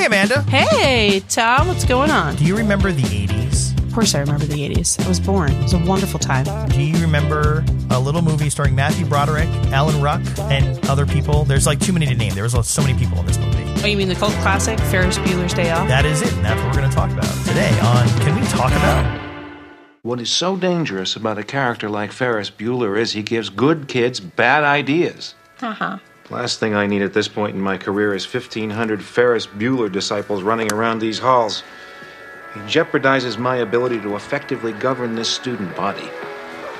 Hey, Amanda. Hey, Tom, what's going on? Do you remember the 80s? Of course, I remember the 80s. I was born. It was a wonderful time. Do you remember a little movie starring Matthew Broderick, Alan Ruck, and other people? There's like too many to name. There was so many people in this movie. Oh, you mean the cult classic, Ferris Bueller's Day Off? That is it, and that's what we're going to talk about today on Can We Talk About? What is so dangerous about a character like Ferris Bueller is he gives good kids bad ideas. Uh huh. Last thing I need at this point in my career is 1,500 Ferris Bueller disciples running around these halls. He jeopardizes my ability to effectively govern this student body.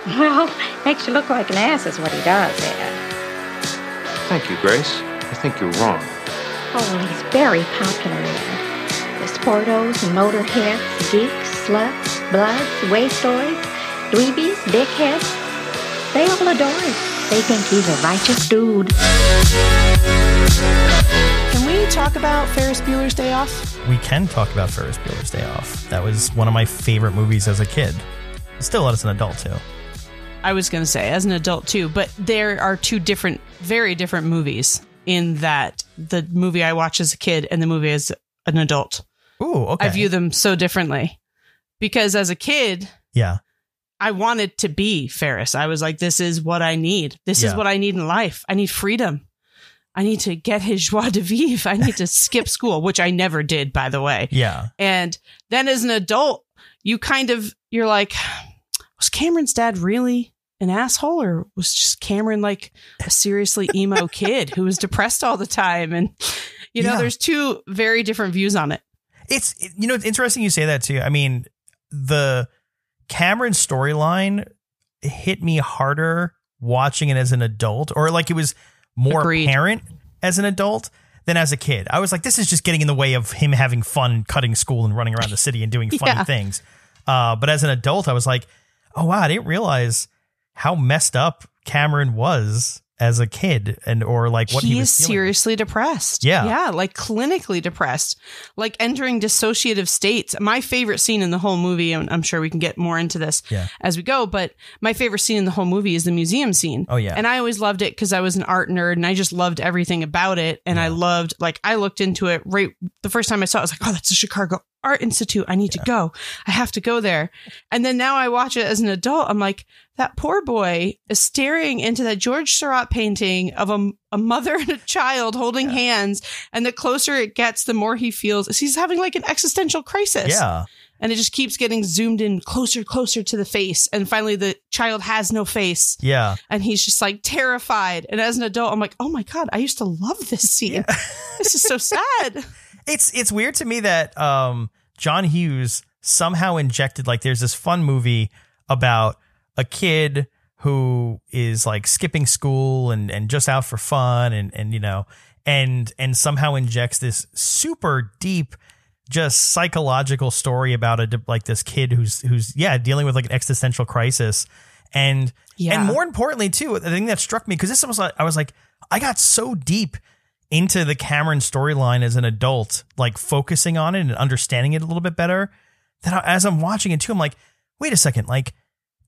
Well, makes you look like an ass is what he does, Ed. Thank you, Grace. I think you're wrong. Oh, he's very popular, Ed. The sportos, motorheads, geeks, sluts, bloods, wastoids, dweebies, dickheads, they all adore him. They think he's a righteous dude. Can we talk about Ferris Bueller's Day Off? We can talk about Ferris Bueller's Day Off. That was one of my favorite movies as a kid. Still as an adult, too. I was going to say, as an adult too, but there are two different, very different movies in that the movie I watched as a kid and the movie as an adult. Ooh, okay. I view them so differently because as a kid, Yeah. I wanted to be Ferris. I was like, this is what I need. This is what I need in life. I need freedom. I need to get his joie de vivre. I need to skip school, which I never did, by the way. Yeah. And then as an adult, you kind of, you're like, was Cameron's dad really an asshole or was just Cameron like a seriously emo kid who was depressed all the time? And, you know, Yeah. there's two very different views on it. It's you know it's interesting you say that too. I mean, the Cameron storyline hit me harder watching it as an adult, or like it was more Agreed. apparent as an adult than as a kid. I was like, this is just getting in the way of him having fun cutting school and running around the city and doing funny Yeah. things. Uh, but as an adult, I was like, oh wow, I didn't realize how messed up Cameron was as a kid, and or like what he, he, was is seriously depressed. Yeah. Yeah. Like clinically depressed, like entering dissociative states. My favorite scene in the whole movie, and I'm sure we can get more into this Yeah. as we go, but my favorite scene in the whole movie is the museum scene. Oh, yeah. And I always loved it because I was an art nerd and I just loved everything about it. And I loved, like, I looked into it right the first time I saw it, I was like, oh, that's the Chicago Art Institute. I need to go. I have to go there. And then now I watch it as an adult. I'm like, that poor boy is staring into that George Seurat painting of a, a mother and a child holding hands. And the closer it gets, the more he feels he's having like an existential crisis. Yeah. And it just keeps getting zoomed in closer, closer to the face. And finally, the child has no face. Yeah. And he's just like terrified. And as an adult, I'm like, oh my God, I used to love this scene. this is so sad. it's it's weird to me that um John Hughes somehow injected like there's this fun movie about a kid who is like skipping school and and just out for fun and and you know and and somehow injects this super deep just psychological story about a like this kid who's who's yeah dealing with like an existential crisis and Yeah. and more importantly too the thing that struck me because this was like I was like I got so deep into the Cameron storyline as an adult like focusing on it and understanding it a little bit better that I, as I'm watching it too I'm like wait a second like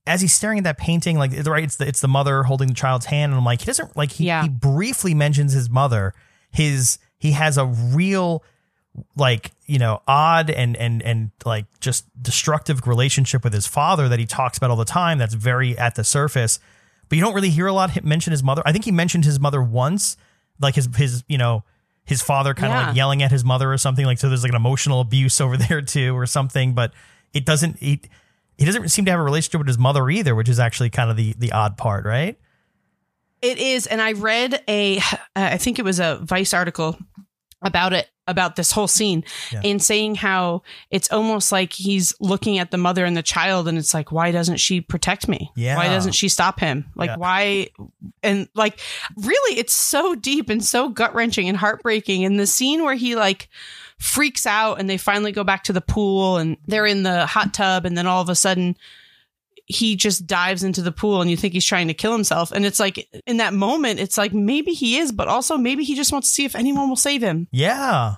as he's staring at that painting like right it's the, it's the mother holding the child's hand and I'm like he doesn't like he, Yeah. he briefly mentions his mother his he has a real like you know odd and and and like just destructive relationship with his father that he talks about all the time that's very at the surface but you don't really hear a lot him mention his mother i think he mentioned his mother once like his his you know his father kind of Yeah. like yelling at his mother or something like so there's like an emotional abuse over there too or something but it doesn't he, he doesn't seem to have a relationship with his mother either which is actually kind of the the odd part right It is. And I read a, uh, I think it was a Vice article about it, about this whole scene, Yeah. in saying how it's almost like he's looking at the mother and the child, and it's like, why doesn't she protect me? Yeah. Why doesn't she stop him? Like, Yeah. why? And like, really, it's so deep and so gut wrenching and heartbreaking. And the scene where he like, freaks out and they finally go back to the pool and they're in the hot tub and then all of a sudden he just dives into the pool and you think he's trying to kill himself. And it's like in that moment it's like maybe he is but also maybe he just wants to see if anyone will save him. Yeah.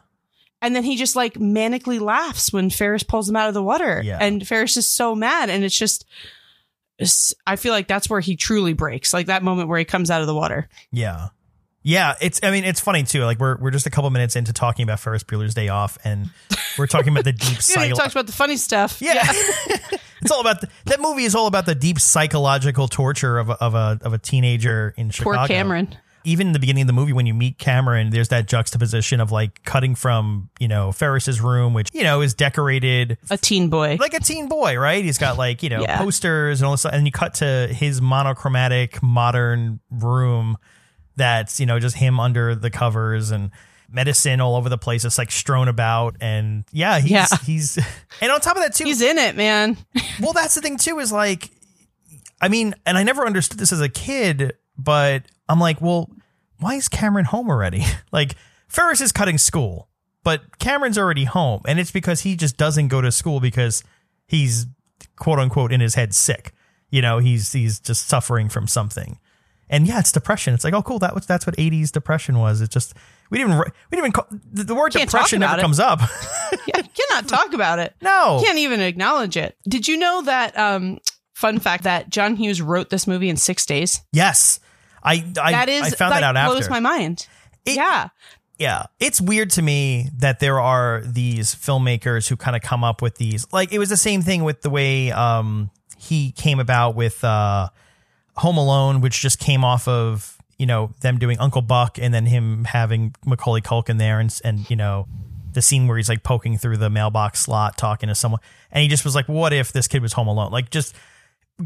And then he just like manically laughs when Ferris pulls him out of the water. Yeah. and Ferris is so mad and it's just I feel like that's where he truly breaks like that moment where he comes out of the water. Yeah. Yeah, it's. I mean, it's funny too. Like we're we're just a couple minutes into talking about Ferris Bueller's Day Off, and we're talking about the deep Yeah, you talked about the funny stuff. yeah, it's all about the, that movie is all about the deep psychological torture of a, of a of a teenager in Chicago. Poor Cameron. Even in the beginning of the movie, when you meet Cameron, there's that juxtaposition of like cutting from you know Ferris's room, which you know is decorated A teen boy. like a teen boy, right? He's got like, you know, Yeah. posters and all this, and you cut to his monochromatic modern room that's, you know, just him under the covers and medicine all over the place. It's like strewn about. And yeah, he's, Yeah. he's, and on top of that, too, He's in it, man. well, that's the thing too, is like, I mean, and I never understood this as a kid, but I'm like, well, why is Cameron home already? like, Ferris is cutting school, but Cameron's already home. And it's because he just doesn't go to school because he's quote unquote in his head sick. You know, he's he's just suffering from something. And yeah, it's depression. It's like, oh, cool. That was that's what '80s depression was. It just we didn't even we didn't even call, the, the word Can't depression never it. comes up. Yeah, cannot talk about it. no, Can't even acknowledge it. Did you know that? Um, fun fact that John Hughes wrote this movie in six days. Yes, I I, That is I found that, out blows after. Blows my mind. It- yeah, yeah, it's weird to me that there are these filmmakers who kind of come up with these. Like it was the same thing with the way um he came about with uh Home Alone, which just came off of you know them doing Uncle Buck and then him having Macaulay Culkin there and and you know the scene where he's like poking through the mailbox slot talking to someone. And he just was like what if this kid was home alone? Like just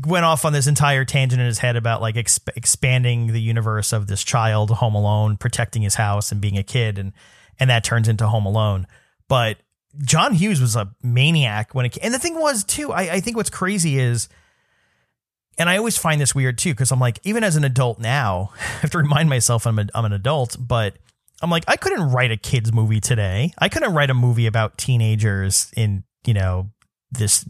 went off on this entire tangent in his head about like exp- expanding the universe of this child home alone protecting his house and being a kid and and that turns into home alone. But john hughes was a maniac when it and the thing was too i, I think what's crazy is and i always find this weird too because i'm like even as an adult now i have to remind myself i'm, a, I'm an adult but i'm like i couldn't write a kids movie today i couldn't write a movie about teenagers in you know this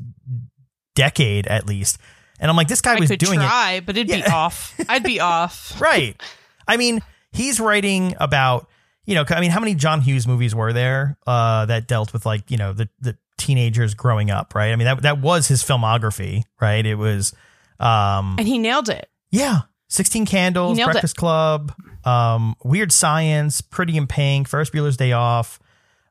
decade at least and i'm like this guy I was doing it try, but it'd be off. I'd be off. Right. I mean, he's writing about, you know, I mean, how many John Hughes movies were there uh, that dealt with like, you know, the, the teenagers growing up, right? I mean, that, that was his filmography, right? It was, um, And he nailed it. yeah, 16 Candles, nailed it. Breakfast Club, um, Weird Science, Pretty in Pink, Ferris Bueller's Day Off.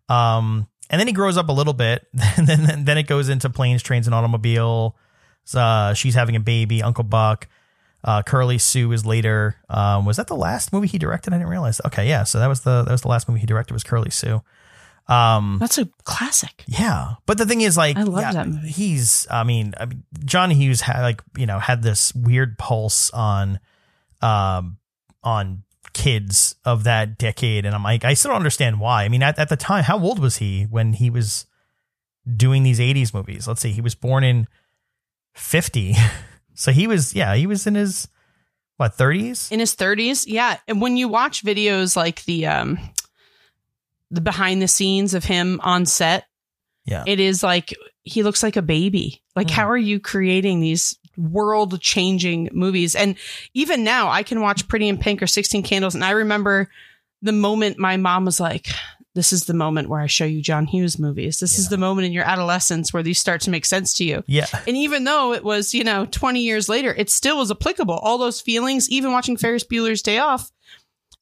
Um, and then he grows up a little bit. And then, then it goes into Planes, Trains, and Automobile. Uh, she's having a baby, Uncle Buck. Uh, Curly Sue is later. Um, was that the last movie he directed? I didn't realize. Okay, yeah. So that was the that was the last movie he directed was Curly Sue. Um, That's a classic. yeah, but the thing is, like, I love yeah, that movie. He's, I mean, I mean, John Hughes had like, you know, had this weird pulse on, um, on kids of that decade, and I'm like, I still don't understand why. I mean, at, at the time, how old was he when he was doing these '80s movies? Let's see, he was born in '50, so he was, yeah, he was in his what 30s? in his 30s yeah and when you watch videos like the um the behind the scenes of him on set. Yeah, it is like he looks like a baby. Like Hmm. how are you creating these world changing movies? And even now i can watch pretty in pink or 16 candles and i remember the moment my mom was like this is the moment where i show you john hughes movies. This is the moment in your adolescence where these start to make sense to you. Yeah, and even though it was, you know, 20 years later, it still was applicable. All those feelings, even watching Ferris Bueller's Day Off,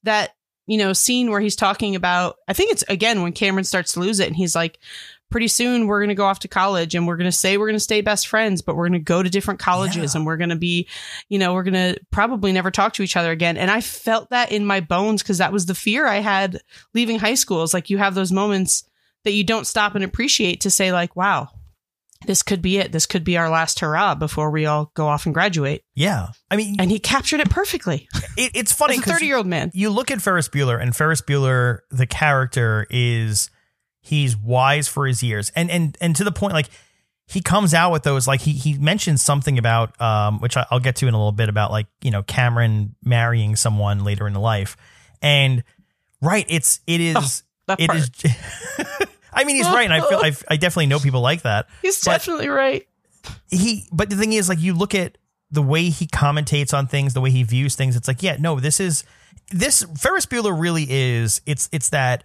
that, you know, scene where he's talking about, I think it's again when Cameron starts to lose it and he's like, pretty soon we're going to go off to college and we're going to say we're going to stay best friends, but we're going to go to different colleges Yeah. and we're going to be, you know, we're going to probably never talk to each other again. And I felt that in my bones because that was the fear I had leaving high school. Is like you have those moments that you don't stop and appreciate to say, like, wow, this could be it. This could be our last hurrah before we all go off and graduate. yeah. I mean, And he captured it perfectly. it, it's funny As a 'cause 30 year old man. you look at Ferris Bueller, and Ferris Bueller, the character is he's wise for his years, and and and to the point, like he comes out with those, like he he mentions something about, um, which I, I'll get to in a little bit about, like you know Cameron marrying someone later in life, and right, it's it is That it part. is. I mean, he's right, and I feel I, I definitely know people like that He's but- definitely right. he but the thing is like you look at the way he commentates on things the way he views things it's like yeah no this is this Ferris Bueller really is it's it's that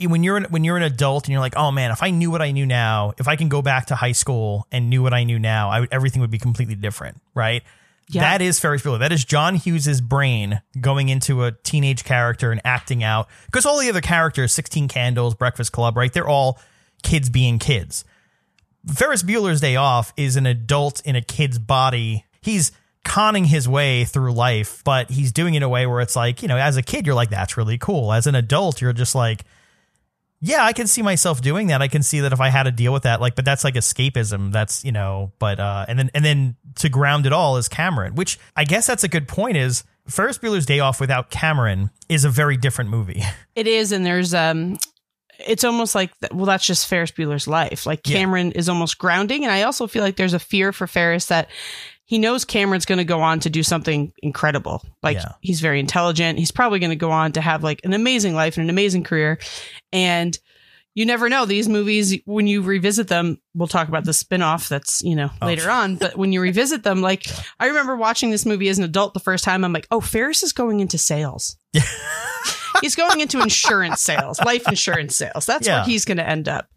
when you're an, when you're an adult and you're like oh man if I knew what I knew now if I can go back to high school and knew what I knew now I would, everything would be completely different right Yeah. That is Ferris Bueller. That is John Hughes's brain going into a teenage character and acting out. Because all the other characters, 16 Candles, Breakfast Club, right? They're all kids being kids. Ferris Bueller's Day Off is an adult in a kid's body. He's conning his way through life, but he's doing it in a way where it's like, you know, as a kid, you're like, that's really cool. As an adult, you're just like, yeah, I can see myself doing that. I can see that if I had to deal with that, like, but that's like escapism. That's, you know, but, uh, and then, and then to ground it all is Cameron, which I guess that's a good point is Ferris Bueller's Day Off without Cameron is a very different movie. It is, and there's um, it's almost like well, that's just Ferris Bueller's life. Like Yeah. Cameron is almost grounding, and I also feel like there's a fear for Ferris that he knows Cameron's going to go on to do something incredible. Like Yeah. he's very intelligent. He's probably going to go on to have like an amazing life and an amazing career, and. You never know these movies when you revisit them. We'll talk about the spin-off that's, you know, Oh. later on, but when you revisit them like I remember watching this movie as an adult the first time I'm like, "Oh, Ferris is going into sales." he's going into insurance sales, life insurance sales. That's Yeah. where he's going to end up.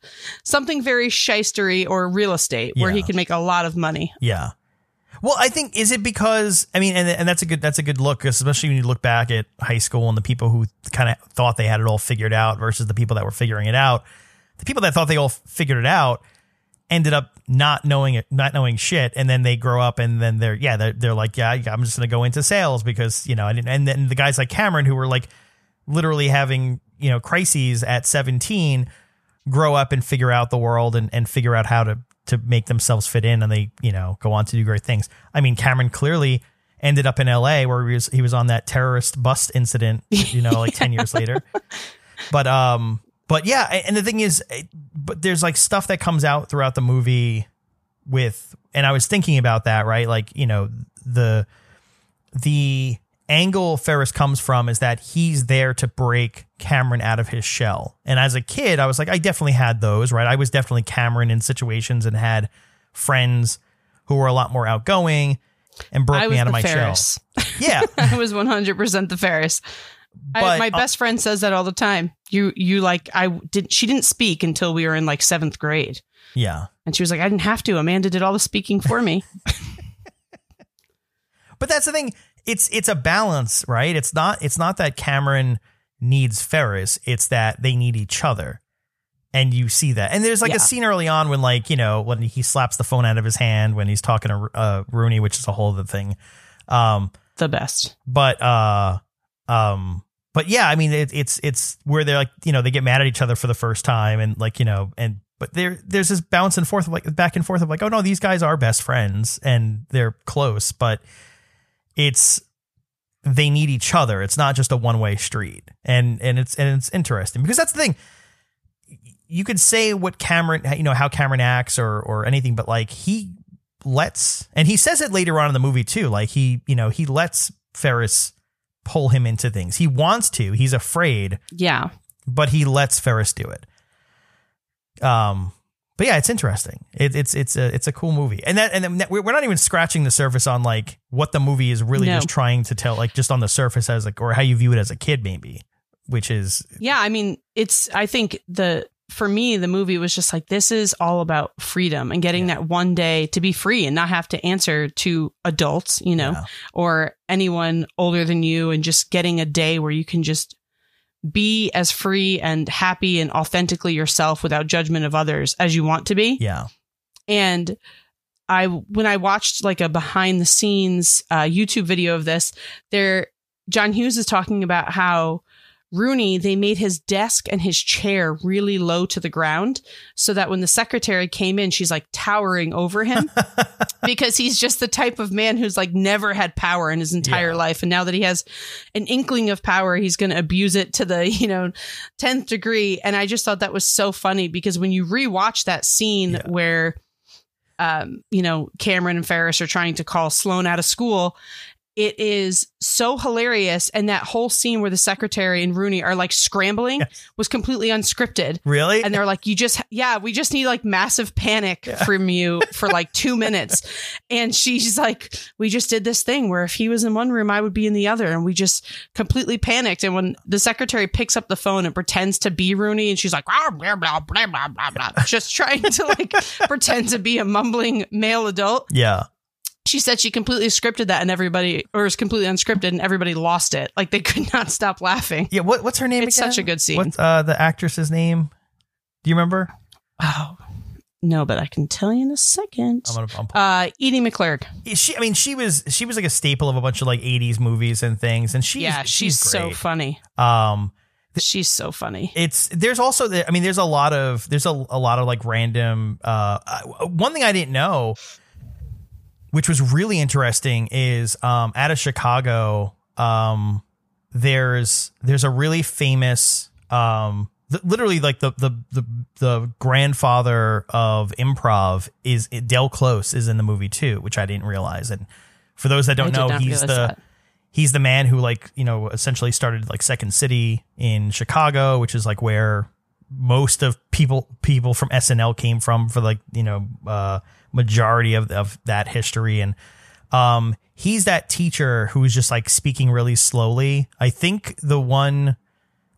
Something very shystery or real estate where he can make a lot of money. Yeah. Well, I think is it because I mean, and and that's a good that's a good look, especially when you look back at high school and the people who kind of thought they had it all figured out versus the people that were figuring it out. The people that thought they all figured it out ended up not knowing it, not knowing shit, and then they grow up and then they're yeah they're they're like yeah I'm just gonna go into sales because you know and and then the guys like Cameron who were like literally having you know crises at 17 grow up and figure out the world and, and figure out how to to make themselves fit in and they you know go on to do great things. I mean cameron clearly ended up in la where he was he was on that terrorist bust incident you know like 10 years later. But um but yeah and the thing is but there's like stuff that comes out throughout the movie with and i was thinking about that right? Like you know the the angle Ferris comes from is that he's there to break Cameron out of his shell. And as a kid, I was like, I definitely had those, right? I was definitely Cameron in situations and had friends who were a lot more outgoing and broke me out of my Ferris. shell. Yeah. I was 100% the Ferris. I, But- my uh, best friend says that all the time. You, you like, I did, she didn't speak until we were in like seventh grade. Yeah. And she was like, I didn't have to. Amanda did all the speaking for me. But that's the thing. It's it's a balance, right? It's not it's not that Cameron needs Ferris. It's that they need each other. And you see that. And there's like Yeah. a scene early on when like, you know, when he slaps the phone out of his hand when he's talking to uh, Rooney, which is a whole other thing. Um the best. but uh um but yeah, I mean it, it's it's where they're like, you know, they get mad at each other for the first time and like, you know, and but there there's this bounce and forth of like back and forth of like, oh no, these guys are best friends and they're close, but it's they need each other. It's not just a one way street. And and it's and it's interesting because that's the thing. You could say what Cameron, you know, how Cameron acts or or anything, but like he lets, and he says it later on in the movie too. Like he, you know, he lets Ferris pull him into things. He wants to. He's afraid, Yeah. but he lets Ferris do it. Um, but yeah, it's interesting. It, it's it's a it's a cool movie, and that and that- we're not even scratching the surface on like what the movie is really No. just trying to tell, like just on the surface as like or how you view it as a kid, maybe, which is Yeah, I mean, it's I think the for me the movie was just like this is all about freedom and getting that one day to be free and not have to answer to adults, you know, Yeah. or anyone older than you and just getting a day where you can just be as free and happy and authentically yourself without judgment of others as you want to be. Yeah, and I when I watched like a behind the scenes uh, YouTube video of this, there John Hughes is talking about how Rooney they made his desk and his chair really low to the ground so that when the secretary came in, she's like towering over him because he's just the type of man who's like never had power in his entire Yeah. life, and now that he has an inkling of power, he's going to abuse it to the you know tenth degree. And I just thought that was so funny because when you rewatch that scene Yeah. where um, you know, Cameron and Ferris are trying to call Sloane out of school. It is so hilarious. And that whole scene where the secretary and Rooney are like scrambling Yes. was completely unscripted. really, And they're like, you just, yeah, we just need like massive panic from you for like two minutes. And she's like, we just did this thing where if he was in one room, I would be in the other. And we just completely panicked. And when the secretary picks up the phone and pretends to be Rooney, and she's like, "Ah, blah, blah, blah, blah, blah, blah," just trying to like pretend to be a mumbling male adult. yeah, she said she completely scripted that and everybody or is completely unscripted and everybody lost it. Like they could not stop laughing. Yeah, what, what's her name? It's again? such a good scene. What's uh, the actress's name? Do you remember? Oh. No, but I can tell you in a second. I'm gonna. I'm, Uh Edie McClurg. she, I mean, she was she was like a staple of a bunch of like '80s movies and things, and she's yeah, she's, so great. funny. Um, She's so funny. it's there's also the, I mean, there's a lot of there's a, a lot of like random. Uh, uh, one thing I didn't know, which was really interesting, is um out of Chicago, um, there's there's a really famous um th- literally like the the the the grandfather of improv is Del Close is in the movie too, which I didn't realize. And for those that don't know, he's the that. he's the man who like you know essentially started like Second City in Chicago, which is like where most of people people from SNL came from for like you know uh, majority of of that history and um he's that teacher who's just like speaking really slowly. I think the one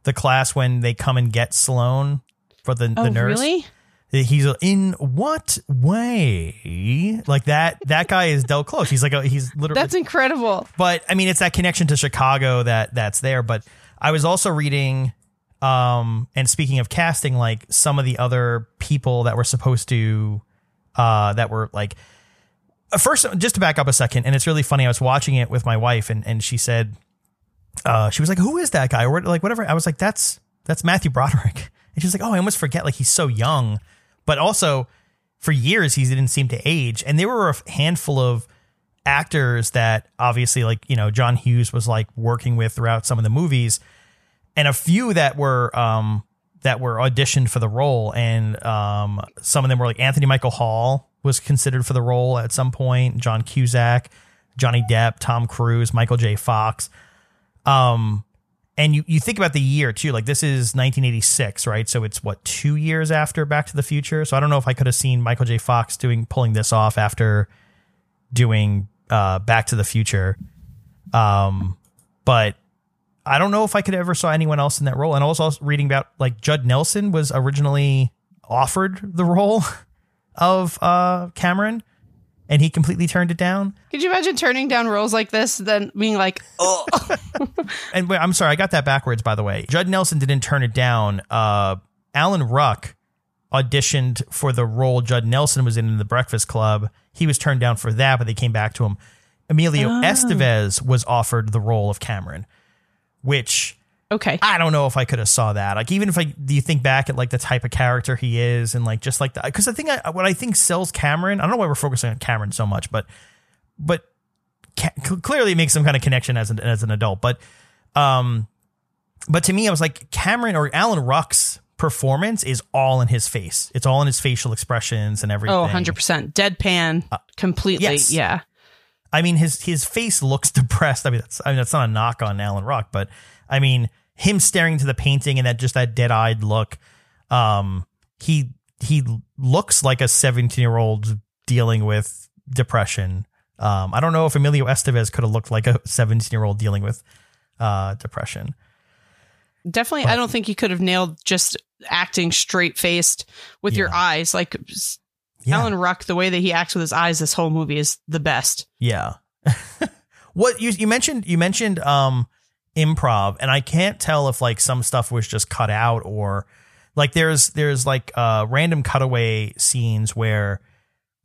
the class when they come and get Sloane for the Oh, the nurse really? he's in what way like that that guy is Del Close he's like a, he's literally That's incredible. but I mean, it's that connection to Chicago that that's there. But I was also reading, um, and speaking of casting, like some of the other people that were supposed to, uh, that were like, uh, first, just to back up a second, and it's really funny. I was watching it with my wife, and and she said, uh, she was like, "Who is that guy?" Or like whatever. I was like, "That's that's Matthew Broderick," and she's like, "Oh, I almost forget. Like he's so young, but also." For years, he didn't seem to age, and there were a handful of actors that obviously like you know John Hughes was like working with throughout some of the movies and a few that were um that were auditioned for the role. And um some of them were like Anthony Michael Hall was considered for the role at some point John Cusack Johnny Depp Tom Cruise Michael J. Fox. Um and you, you think about the year too like this is 1986 right? So it's what two years after back to the future? So i don't know if i could have seen michael j. Fox doing pulling this off after doing uh, Back to the Future. Um, but I don't know if I could ever saw anyone else in that role. And I was also reading about like Judd Nelson was originally offered the role of uh, Cameron, and he completely turned it down. Could you imagine turning down roles like this, then being like, oh, And wait, I'm sorry, I got that backwards. By the way, Judd Nelson didn't turn it down. Uh, Alan Ruck auditioned for the role Judd Nelson was in in The Breakfast Club. He was turned down for that, but they came back to him. Emilio Estevez was offered the role of Cameron, which okay. I don't know if I could have saw that. Like even if I do you think back at like the type of character he is and like just like that because I think I, what I think sells Cameron. I don't know why we're focusing on Cameron so much, but but ca- clearly it makes some kind of connection as an as an adult. But um, but to me, I was like Cameron or Alan Ruck's performance is all in his face. It's all in his facial expressions and everything. Oh, 100%. Deadpan completely. yes. Yeah. I mean, his his face looks depressed. I mean, that's I mean, that's not a knock on Alan Ruck, but I mean, him staring into the painting and that just that dead eyed look. Um, he he looks like a seventeen year old dealing with depression. Um, I don't know if Emilio Estevez could have looked like a seventeen year old dealing with uh depression. Definitely. I don't think he could have nailed just acting straight faced with your eyes. Like Yeah, Alan Ruck, the way that he acts with his eyes this whole movie is the best. yeah. what you you mentioned you mentioned um improv, and I can't tell if like some stuff was just cut out or like there's there's like uh random cutaway scenes where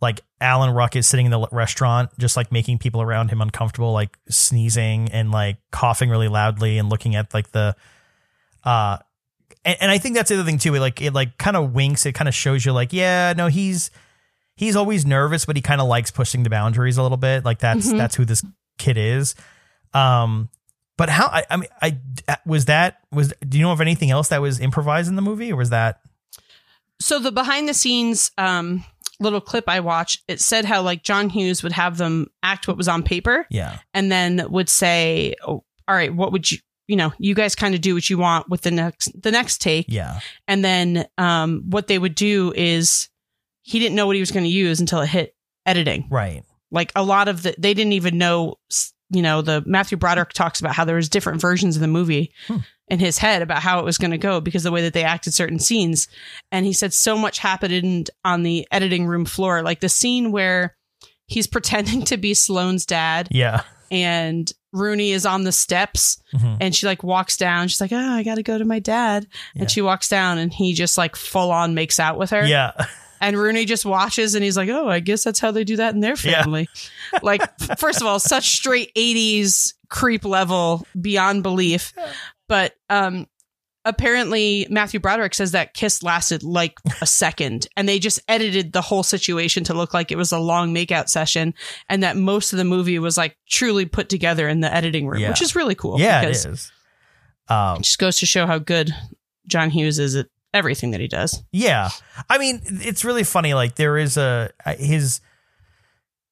like Alan Ruck is sitting in the restaurant just like making people around him uncomfortable like sneezing and like coughing really loudly and looking at like the uh and, and I think that's the other thing too it like it like kind of winks it kind of shows you like yeah no he's he's always nervous but he kind of likes pushing the boundaries a little bit. Like that's Mhm. that's who this kid is. Um but how I, I mean I was that was do you know of anything else that was improvised in the movie or was that? So the behind the scenes um, little clip I watched, it said how like John Hughes would have them act what was on paper yeah. and then would say, oh, all right, what would you, you know, you guys kind of do what you want with the next, the next take. yeah. And then um, what they would do is he didn't know what he was going to use until it hit editing. right Like a lot of the, they didn't even know, you know, the Matthew Broderick talks about how there was different versions of the movie Hmm. in his head about how it was going to go because the way that they acted certain scenes. And he said so much happened on the editing room floor. Like the scene where he's pretending to be Sloane's dad, Yeah. and Rooney is on the steps, Mhm. and she like walks down. She's like, "Oh, I got to go to my dad," Yeah. and she walks down, and he just like full on makes out with her. Yeah. And Rooney just watches, and he's like, "Oh, I guess that's how they do that in their Yeah. family." like, first of all, such straight '80s creep level beyond belief. But um, apparently, Matthew Broderick says that kiss lasted like a second, and they just edited the whole situation to look like it was a long makeout session, and that most of the movie was like truly put together in the editing room, Yeah. which is really cool. yeah, it because. Um, it just goes to show how good John Hughes is at everything that he does. Yeah, I mean, it's really funny. Like there is a his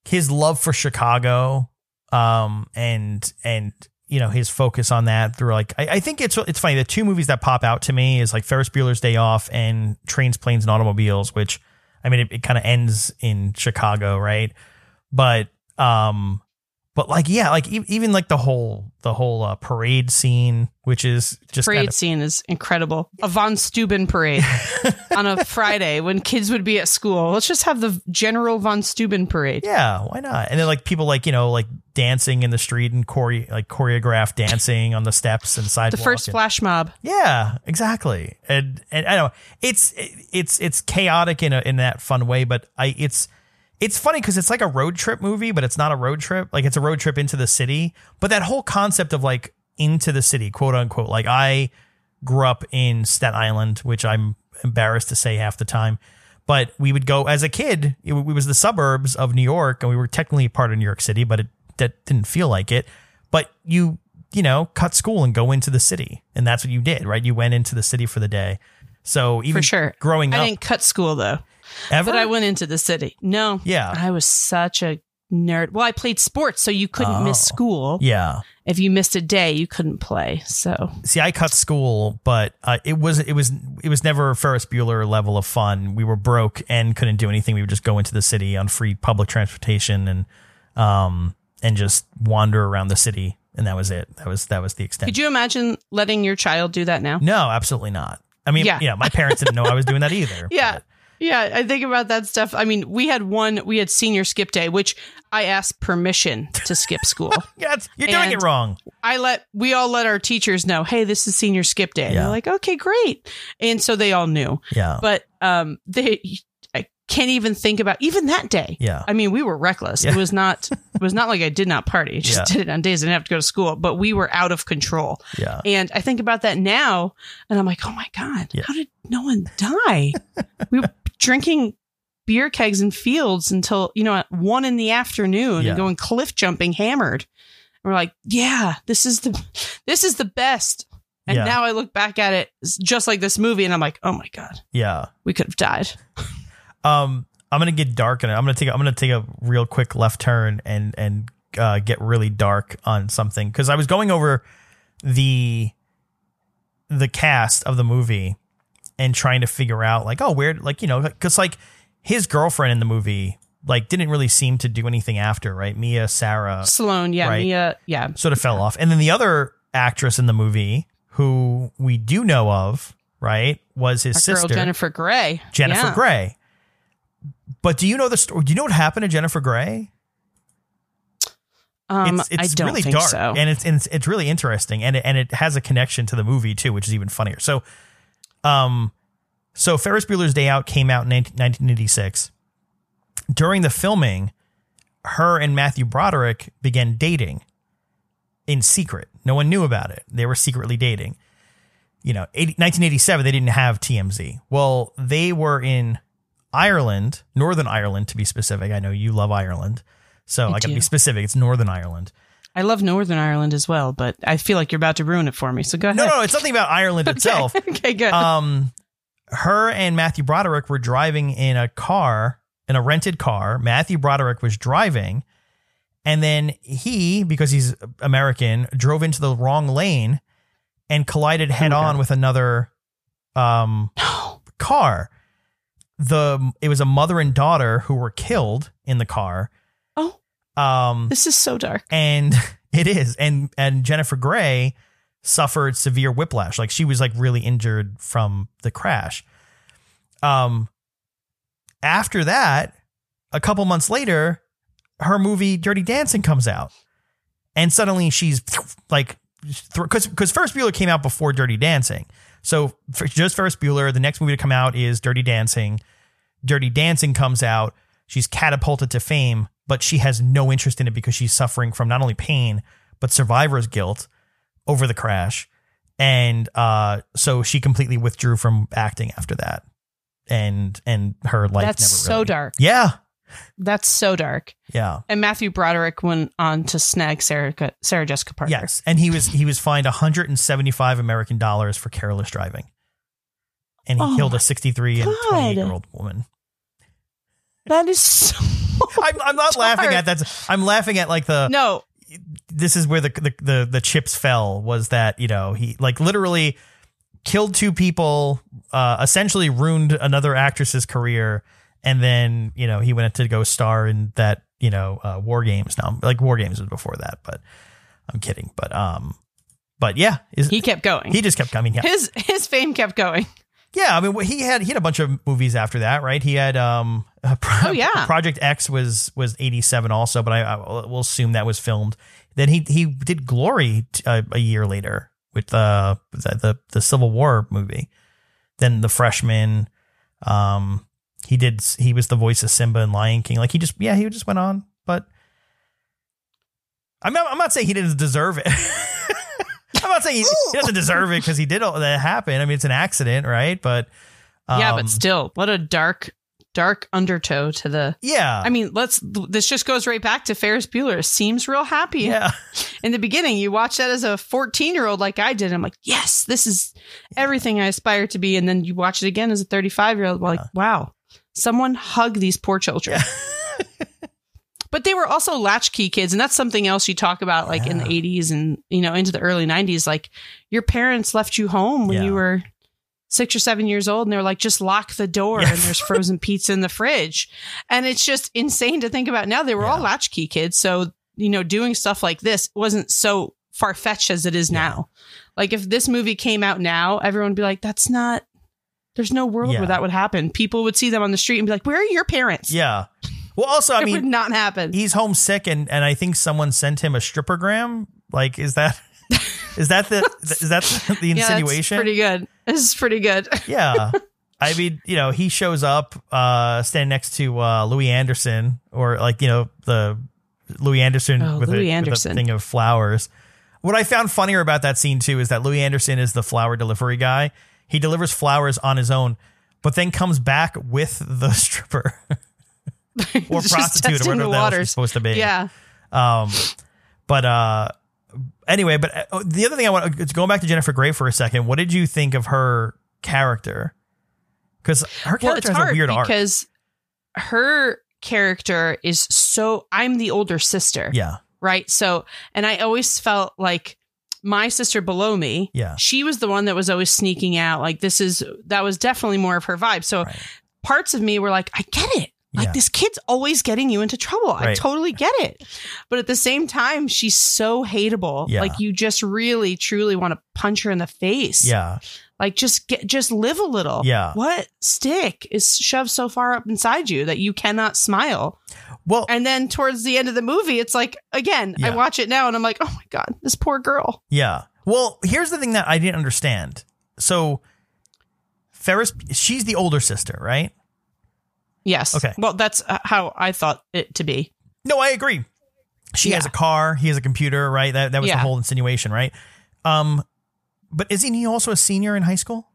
his love for Chicago, um, and and you know his focus on that through like I, I think it's it's funny. The two movies that pop out to me is like Ferris Bueller's Day Off and Trains, Planes, and Automobiles, which I mean it, it kind of ends in Chicago, right? But um, but like yeah, like even like the whole the whole uh, parade scene, which is just parade kind of- scene is incredible. A von Steuben parade on a Friday when kids would be at school. Let's just have the general von Steuben parade. Yeah, why not? And then like people like you know like dancing in the street and chore- like choreographed dancing on the steps and The first and- flash mob. Yeah, exactly. And and I know it's it's it's chaotic in a in that fun way, but I it's it's funny because it's like a road trip movie, but it's not a road trip. Like it's a road trip into the city. But that whole concept of like into the city, quote unquote. Like I grew up in Staten Island, which I'm embarrassed to say half the time. But we would go as a kid. It, it was the suburbs of New York, and we were technically part of New York City, but it that didn't feel like it. But you you know cut school and go into the city, and that's what you did, right? You went into the city for the day. So even For sure. growing I up, I didn't cut school though, ever but I went into the city. No. Yeah. I was such a nerd. Well, I played sports, so you couldn't miss Oh. school. yeah. If you missed a day, you couldn't play. So See, I cut school, but uh, it was it was it was never Ferris Bueller level of fun. We were broke and couldn't do anything. We would just go into the city on free public transportation and um and just wander around the city, and that was it. That was that was the extent. could you imagine letting your child do that now? no, absolutely not. I mean, Yeah. yeah, my parents didn't know I was doing that either. Yeah. but- Yeah, I think about that stuff. I mean, we had one, we had senior skip day, which I asked permission to skip school. yeah, you're doing And- it wrong. I let, we all let our teachers know, hey, this is senior skip day. And Yeah. they're like, okay, great. And so they all knew. Yeah, But um, they, I can't even think about, even that day. yeah, I mean, we were reckless. Yeah. It was not, it was not like I did not party. I just Yeah. did it on days I didn't have to go to school, but we were out of control. yeah. And I think about that now, and I'm like, oh my God, how did no one die? we were drinking beer kegs in fields until, you know, at one in the afternoon Yeah. and going cliff jumping hammered. And we're like, yeah, this is the, this is the best. And Yeah. now I look back at it just like this movie and I'm like, oh my God, yeah. we could have died. Um, I'm gonna get dark and I'm gonna take I'm gonna take a real quick left turn and and uh, get really dark on something because I was going over the the cast of the movie and trying to figure out like oh where like you know because like his girlfriend in the movie like didn't really seem to do anything after right Mia Sara Sloane, yeah, right. Mia, yeah. sort of fell off and then the other actress in the movie who we do know of right was his Our sister girl Jennifer Grey. Jennifer Yeah. Grey. But do you know the story? Do you know what happened to Jennifer Grey? Um, it's it's I don't really think dark so. and it's, and it's it's really interesting and it, and it has a connection to the movie too, which is even funnier. So, um, so Ferris Bueller's Day Out came out in 19- 1986. During the filming, her and Matthew Broderick began dating in secret. No one knew about it. They were secretly dating. You know, 80, 1987, they didn't have TMZ. Well, they were in Ireland, Northern Ireland to be specific. I know you love Ireland. So I I, got to be specific. It's Northern Ireland. I love Northern Ireland as well, but I feel like you're about to ruin it for me. So go ahead. No, no, it's nothing about Ireland itself. okay, good. um, her and Matthew Broderick were driving in a car, in a rented car. Matthew Broderick was driving, and then he, because he's American, drove into the wrong lane and collided head oh on God. with another um car. The it was a mother and daughter who were killed in the car. Um, this is so dark. and it is and and jennifer grey suffered severe whiplash like she was like really injured from the crash um after that a couple months later her movie Dirty Dancing comes out, and suddenly she's like, because because Ferris Bueller came out before Dirty Dancing, so just Ferris Bueller. The next movie to come out is Dirty Dancing. Dirty Dancing comes out. She's catapulted to fame, but she has no interest in it because she's suffering from not only pain but survivor's guilt over the crash, and uh, so she completely withdrew from acting after that, and and her life That's never so really- dark. Yeah, That's so dark. yeah. And Matthew Broderick went on to snag Sarah Sarah Jessica Parker. Yes, and he was he was fined 175 American dollars for careless driving, and he Oh killed a 63 and 28 year old woman. That is so I'm, I'm not laughing at that. I'm laughing at like the No, this is where the, the the the chips fell was that you know he like literally killed two people, uh, essentially ruined another actress's career, and then you know he went to go star in that you know uh, War Games. Now like War Games was before that, but I'm kidding. But um, but yeah, is, he kept going. he just kept coming. Yeah, his his fame kept going. yeah. I mean, he had he had a bunch of movies after that, right? He had um, Pro- Oh, yeah. Project X was was eighty seven also, but I, I will assume that was filmed. Then he he did Glory t- uh, a year later with uh the, the the Civil War movie. Then The Freshman. Um, he did he was the voice of Simba in Lion King. Like he just yeah he just went on, but I'm not I'm not saying he didn't deserve it. I'm not saying he, he doesn't deserve it because he did all that happen. I mean, it's an accident, right? But yeah, um, but still, what a dark dark undertow to the. yeah, I mean, let's. This just goes right back to Ferris Bueller. Seems real happy. yeah, In the beginning, you watch that as a 14 year old, like I did. I'm like, yes, this is everything I aspire to be. And then you watch it again as a 35 year old, like, wow, someone hug these poor children. but they were also latchkey kids, and that's something else you talk about, like in the 80s and you know into the early 90s. Like your parents left you home when Yeah. you were six or seven years old, and they're like, just lock the door, Yeah. and there's frozen pizza in the fridge, and it's just insane to think about. Now they were all latchkey kids, so you know, doing stuff like this wasn't so far fetched as it is now. Like if this movie came out now, everyone would be like, that's not. There's no world Yeah. where that would happen. People would see them on the street and be like, "Where are your parents?" yeah. Well, also, I it would mean, not happen. he's homesick, and and I think someone sent him a strippergram. Like, is that is that the is that the Yeah, that's insinuation? pretty good. This is pretty good. yeah. I mean, you know, he shows up uh standing next to uh Louie Anderson or like, you know, the Louie Anderson Oh, with, Louie a, with a Anderson. thing of flowers. What I found funnier about that scene too is that Louie Anderson is the flower delivery guy. He delivers flowers on his own, but then comes back with the stripper or prostitute or whatever the hell she's supposed to be. Yeah. Um, but uh, anyway, but uh, the other thing I want it's going back to Jennifer Grey for a second. What did you think of her character? Because her Well, character has a weird arc. because her character is so. I'm the older sister. Yeah, right? So, and I always felt like my sister below me, Yeah. she was the one that was always sneaking out. Like, this is, that was definitely more of her vibe. So, Right. parts of me were like, I get it. Like, Yeah. this kid's always getting you into trouble. I totally get it. But at the same time, she's so hateable. Yeah. Like, you just really, truly want to punch her in the face. yeah, Like, just get, just live a little. Yeah. What stick is shoved so far up inside you that you cannot smile? well, And then towards the end of the movie, it's like, again, I watch it now and I'm like, oh my God, this poor girl. yeah. Well, here's the thing that I didn't understand. So, Ferris, she's the older sister, right? Yes. Okay. Well, that's uh, how I thought it to be. No, I agree. She has a car. He has a computer. Right. That that was the whole insinuation, right? Um, but isn't he also a senior in high school?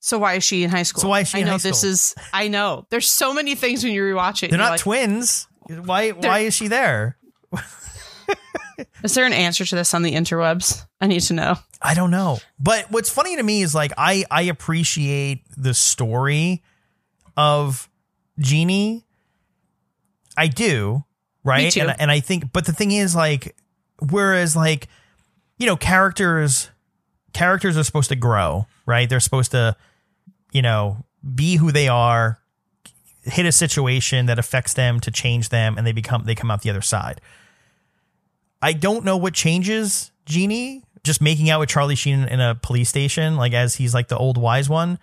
So why is she in high school? So why is she I in know high this school? is, I know. There's so many things when you rewatch it. They're not like, twins. Why? Why is she there? Is there an answer to this on the interwebs? I need to know. I don't know. But what's funny to me is like I I appreciate the story of Jeanie? I do, right? And and I think but the thing is like whereas like you know characters characters are supposed to grow, right? They're supposed to you know be who they are, hit a situation that affects them to change them and they become they come out the other side. I don't know what changes Jeanie just making out with Charlie Sheen in a police station, like as he's like the old wise one,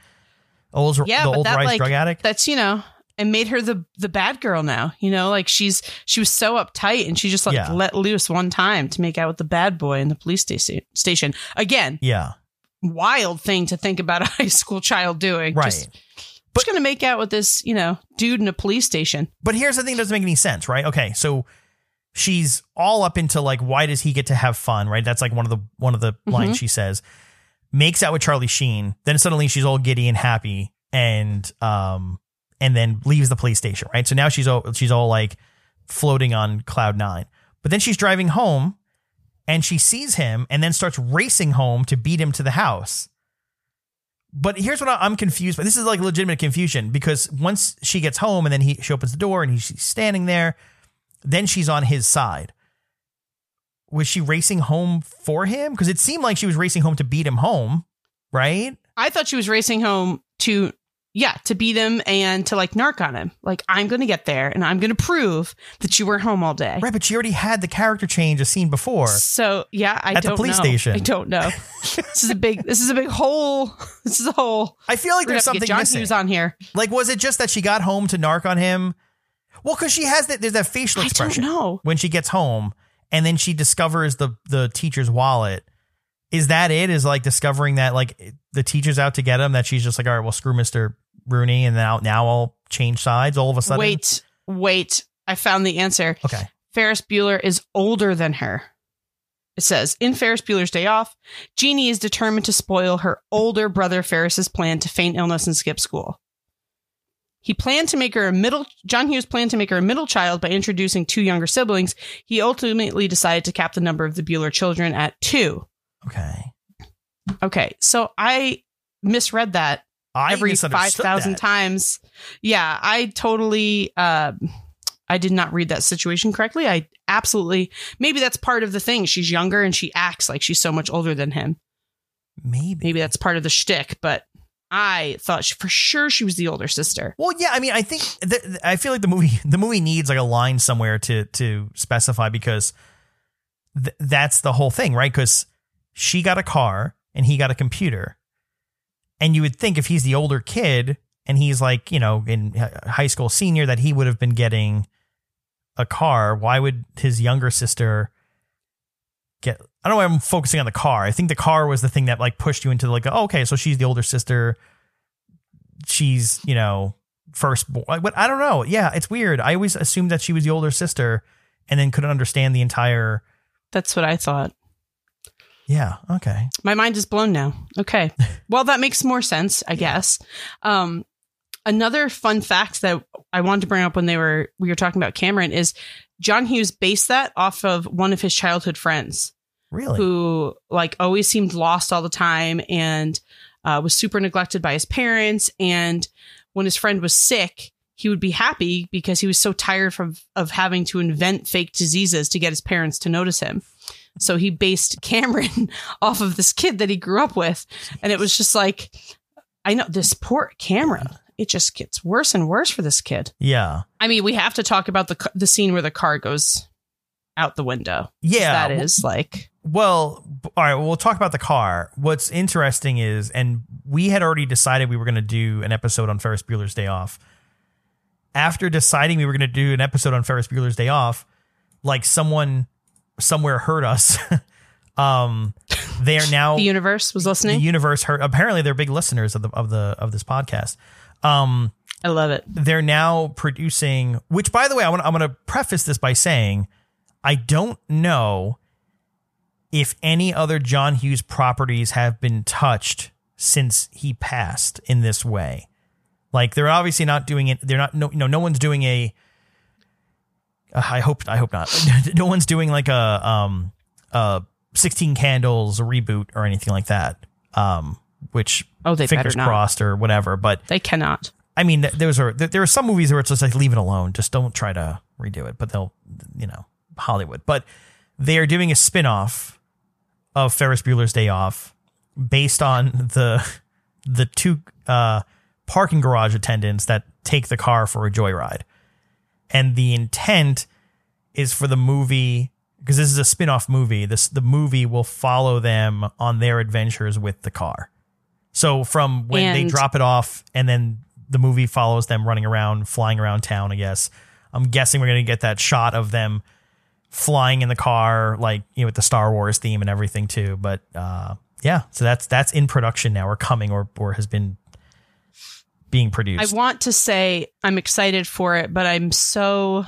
old Yeah, the but old that like, drug addict. that's, you know, and made her the the bad girl now. You know, like she's she was so uptight and she just like Yeah. let loose one time to make out with the bad boy in the police station. Station again, Yeah. wild thing to think about a high school child doing. Right. Just, just gonna make out with this, you know, dude in a police station. But here's the thing that doesn't make any sense, right? Okay, so she's all up into like why does he get to have fun, right? That's like one of the one of the mm-hmm. lines she says. Makes out with Charlie Sheen, then suddenly she's all giddy and happy and um and then leaves the police station, right? So now she's all she's all like floating on cloud 9. But then she's driving home and she sees him and then starts racing home to beat him to the house. But here's what I'm confused by. This is like legitimate confusion because once she gets home and then he she opens the door and he's standing there, then she's on his side. Was she racing home for him? Because it seemed like she was racing home to beat him home, right? I thought she was racing home to yeah, to beat him and to like narc on him. Like I'm gonna get there and I'm gonna prove that you were home all day. Right, but she already had the character change a scene before. So yeah, I At don't police know. station. I don't know. this is a big. This is a big hole. This is a hole. I feel like We're there's something John missing. Hughes on here. Like, was it just that she got home to narc on him? Well, because she has that. There's that facial I don't expression know. when she gets home, and then she discovers the the teacher's wallet. Is that it? Is like discovering that like the teacher's out to get him? That she's just like, all right, well, screw Mister Rooney, and now now I'll change sides all of a sudden. Wait, wait. I found the answer. Okay. Ferris Bueller is older than her. It says in Ferris Bueller's Day Off, Jeanie is determined to spoil her older brother Ferris's plan to feign illness and skip school. He planned to make her a middle. John Hughes planned to make her a middle child by introducing two younger siblings. He ultimately decided to cap the number of the Bueller children at two. Okay. Okay, so I misread that I every misunderstood five thousand times. Yeah, I totally. Uh, I did not read that situation correctly. I absolutely. Maybe that's part of the thing. She's younger and she acts like she's so much older than him. Maybe. Maybe that's part of the shtick. But I thought she, for sure she was the older sister. Well, yeah. I mean, I think th- th- I feel like the movie the movie needs like a line somewhere to to specify because th- that's the whole thing, right? Because she got a car and he got a computer, and you would think if he's the older kid and he's like you know in high school senior that he would have been getting a car. Why would his younger sister get? I don't know why I'm focusing on the car. I think the car was the thing that like pushed you into like, oh, okay, so she's the older sister she's you know first born. But I don't know. Yeah, it's weird. I always assumed that she was the older sister, and then couldn't understand the entire. That's what I thought. Yeah. Okay. My mind is blown now. Okay. Well, that makes more sense, I guess. Um, another fun fact that I wanted to bring up when they were we were talking about Cameron is John Hughes based that off of one of his childhood friends Really. who like always seemed lost all the time and uh, was super neglected by his parents. And when his friend was sick, he would be happy because he was so tired from of having to invent fake diseases to get his parents to notice him. So he based Cameron off of this kid that he grew up with, and it was just like, I know this poor Cameron. It just gets worse and worse for this kid. Yeah. I mean, we have to talk about the the scene where the car goes out the window. Yeah. That is like Well, all right. Well, we'll talk about the car. What's interesting is, and we had already decided we were going to do an episode on Ferris Bueller's Day Off. After deciding we were going to do an episode on Ferris Bueller's Day Off, like someone somewhere heard us. um, they are now the universe was listening. the universe heard. Apparently, they're big listeners of the of the of this podcast. Um, I love it. they're now producing which by the way I want I'm going to preface this by saying I don't know if any other John Hughes properties have been touched since he passed in this way. Like they're obviously not doing it they're not no no no one's doing a uh, I hope I hope not. no one's doing like a um uh 16 candles reboot or anything like that. Um which Oh, they fingers crossed or whatever, but They cannot. I mean, th- those are there are some movies where it's just like leave it alone, just don't try to redo it. But they'll, you know, Hollywood. But they are doing a spin off of Ferris Bueller's Day Off based on the the two uh, parking garage attendants that take the car for a joyride, and the intent is for the movie because this is a spin off movie. This the movie will follow them on their adventures with the car. So from when they drop it off and then the movie follows them running around, flying around town. I guess. I'm guessing we're gonna get that shot of them flying in the car, like you know, with the Star Wars theme and everything too. But uh, yeah, so that's that's in production now, or coming, or or has been being produced. I want to say I'm excited for it, but I'm so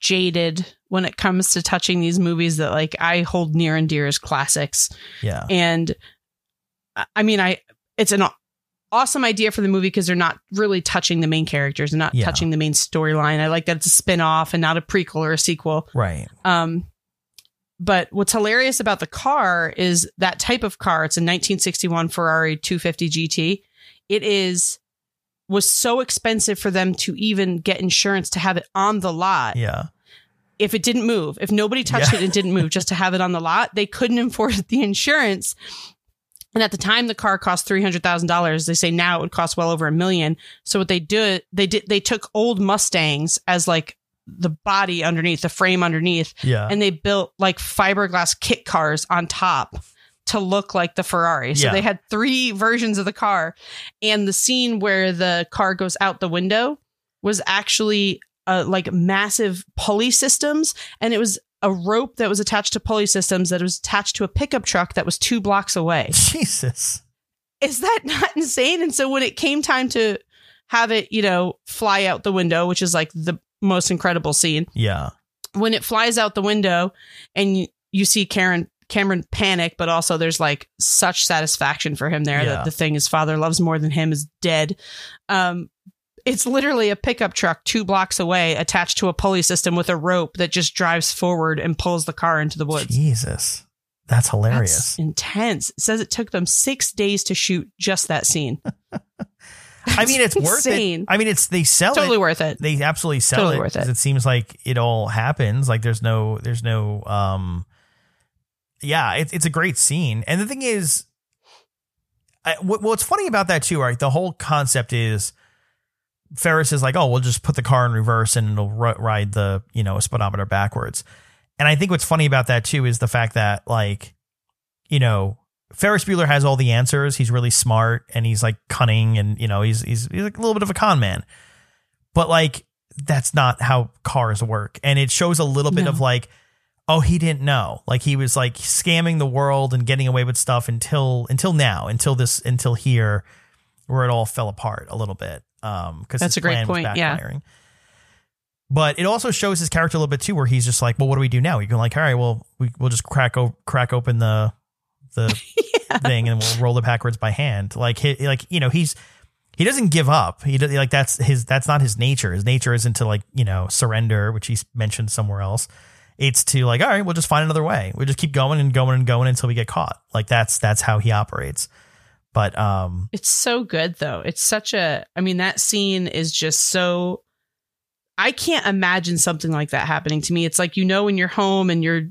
jaded when it comes to touching these movies that like I hold near and dear as classics. yeah, And I- mean, I it's an awesome idea for the movie because they're not really touching the main characters and not Yeah. touching the main storyline. I like that it's a spin off and not a prequel or a sequel. right. Um, but what's hilarious about the car is that type of car. It's a 1961 Ferrari 250 GT. It is was so expensive for them to even get insurance to have it on the lot. Yeah, If it didn't move, if nobody touched Yeah. it and didn't move, just to have it on the lot, they couldn't enforce the insurance. And at the time, the car cost three hundred thousand dollars. They say now it would cost well over a million. So what they do, they did, they took old Mustangs as like the body underneath, the frame underneath, yeah, and they built like fiberglass kit cars on top to look like the Ferrari. So Yeah. they had three versions of the car. And the scene where the car goes out the window was actually uh, like massive pulley systems. And it was a rope that was attached to pulley systems that was attached to a pickup truck that was two blocks away. Jesus. Is that not insane? And so when it came time to have it, you know, fly out the window, which is like the most incredible scene, Yeah, when it flies out the window and you, you see Karen Cameron panic, but also there's like such satisfaction for him there Yeah. that the thing his father loves more than him is dead. Um, it's literally a pickup truck two blocks away attached to a pulley system with a rope that just drives forward and pulls the car into the woods. Jesus, that's hilarious. That's intense. It says it took them six days to shoot just that scene. I mean, it's worth it. I mean, it's they sell totally it. worth it. They absolutely sell Totally it. worth it. It seems like it all happens. Like there's no, there's no, um, yeah, it's it's a great scene. And the thing is, I, what, what's funny about that too, right? The whole concept is Ferris is like, oh, we'll just put the car in reverse and it'll ri- ride the you know speedometer backwards. And I think what's funny about that too is the fact that like, you know, Ferris Bueller has all the answers. He's really smart and he's like cunning and you know he's he's he's like a little bit of a con man. But like that's not how cars work. And it shows a little bit No. of like, oh, he didn't know. Like he was like scamming the world and getting away with stuff until until now, until this until here, where it all fell apart a little bit. Um, because That's a great point, yeah. But it also shows his character a little bit too, where he's just like, well, what do we do now? You can like, all right, well, we, we'll just crack o- crack open the the thing and we'll roll it backwards by hand. Like he, like you know, he's he doesn't give up. He like that's his that's not his nature. His nature isn't to like you know surrender, which he's mentioned somewhere else. It's to like, all right, we'll just find another way. We'll just keep going and going and going until we get caught. Like that's that's how he operates. But um, It's so good though. It's such a I mean that scene is just so I can't imagine something like that happening to me. It's like you know when you're home and you're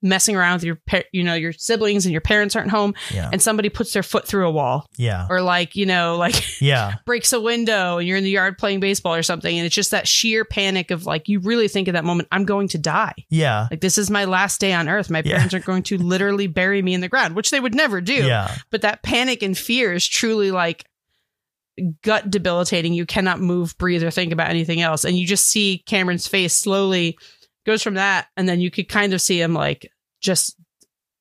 messing around with your you know your siblings and your parents aren't home yeah, and somebody puts their foot through a wall yeah, or like you know like yeah, breaks a window and you're in the yard playing baseball or something and it's just that sheer panic of like you really think at that moment I'm going to die. yeah, Like this is my last day on earth. My Yeah. parents are going to literally bury me in the ground, which they would never do yeah, but that panic and fear is truly like gut debilitating. You cannot move, breathe, or think about anything else. And you just see Cameron's face slowly goes from that, and then you could kind of see him like just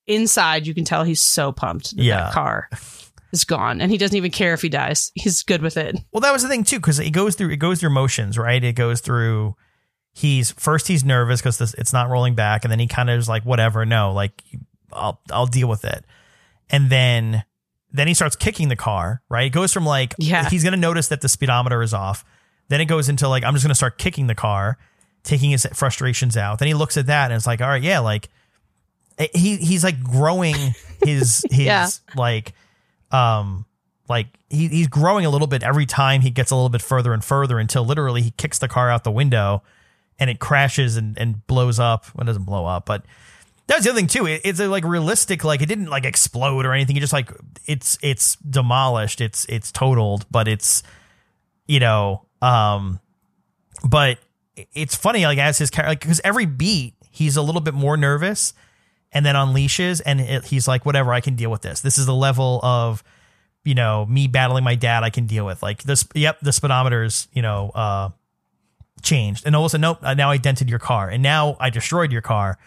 inside. You can tell he's so pumped that Yeah. that car is gone, and he doesn't even care if he dies. He's good with it. Well, that was the thing too, because it goes through it goes through motions, right? It goes through. He's first he's nervous because it's not rolling back, and then he kind of is like, whatever, no, like I'll I'll deal with it, and then then he starts kicking the car, right? It goes from like Yeah. he's gonna notice that the speedometer is off, then it goes into like I'm just gonna start kicking the car, taking his frustrations out. Then he looks at that and it's like, all right, yeah, like eh, he he's like growing his his Yeah. like um like he, he's growing a little bit every time he gets a little bit further and further until literally he kicks the car out the window and it crashes and, and blows up. Well, it doesn't blow up, but that's the other thing too. It, it's a, like realistic, like it didn't like explode or anything. It just like it's it's demolished. It's it's totaled, but it's you know, um, but it's funny like as his character, like because every beat he's a little bit more nervous, and then unleashes, and it, he's like, whatever, I can deal with this. This is the level of you know, me battling my dad, I can deal with. Like this, yep, the speedometer's, you know, uh, changed. And all of a sudden, nope, now I dented your car. And now I destroyed your car.